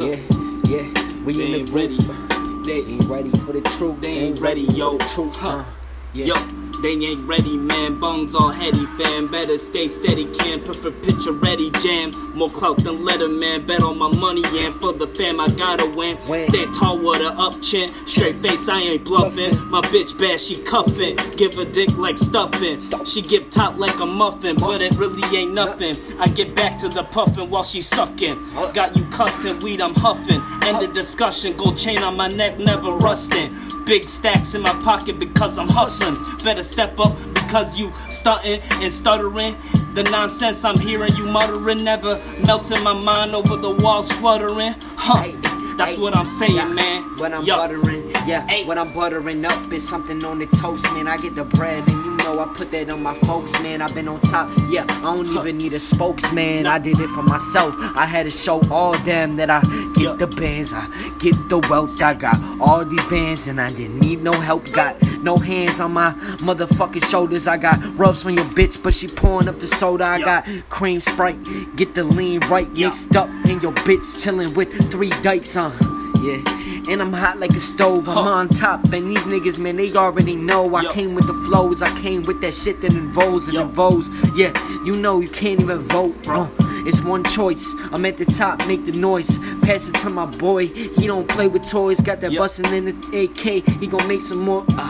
Yeah, yeah, we They in ain't the booth. They Ain't ready for the truth. They ain't ready, yo. truth, Huh. Yeah. Yo, they ain't ready, man. Bungs all heady, fam. Better stay steady, can perfect picture ready, jam. More clout than Letterman. Bet on my money, and for the fam, I gotta win. Stand tall with a up chin. Straight face, I ain't bluffing. Bluffing. My bitch bad, she cuffing. Give a dick like stuffing. She give top like a muffin, but it really ain't nothing. I get back to the puffin while she sucking. Got you cussing, weed, I'm huffing. End the discussion, gold chain on my neck, never rusting. Big stacks in my pocket because I'm hustling. Better step up because you stunting and stuttering. The nonsense I'm hearing you muttering never melting my mind over the walls fluttering. Huh? Hey, That's hey, what I'm saying, yeah. man. When I'm Yo. buttering, yeah. Hey. When I'm buttering up, it's something on the toast, man. I get the bread, know I put that on my folks, man. I've been on top, yeah. I don't even need a spokesman. I did it for myself. I had to show all them that I get the bands, I get the wealth. I got all these bands, and I didn't need no help. Got no hands on my motherfucking shoulders. I got rubs on your bitch, but she pouring up the soda. I got cream sprite, get the lean right mixed up, and your bitch chilling with three dikes on. Uh. Yeah, and I'm hot like a stove. I'm on top, and these niggas, man, they already know I came with the flows. I came with that shit that involves and involves. Yeah, you know you can't even vote. bro. it's one choice. I'm at the top, make the noise. Pass it to my boy. He don't play with toys. Got that Yo. bustin' in the AK. He gon' make some more. Uh,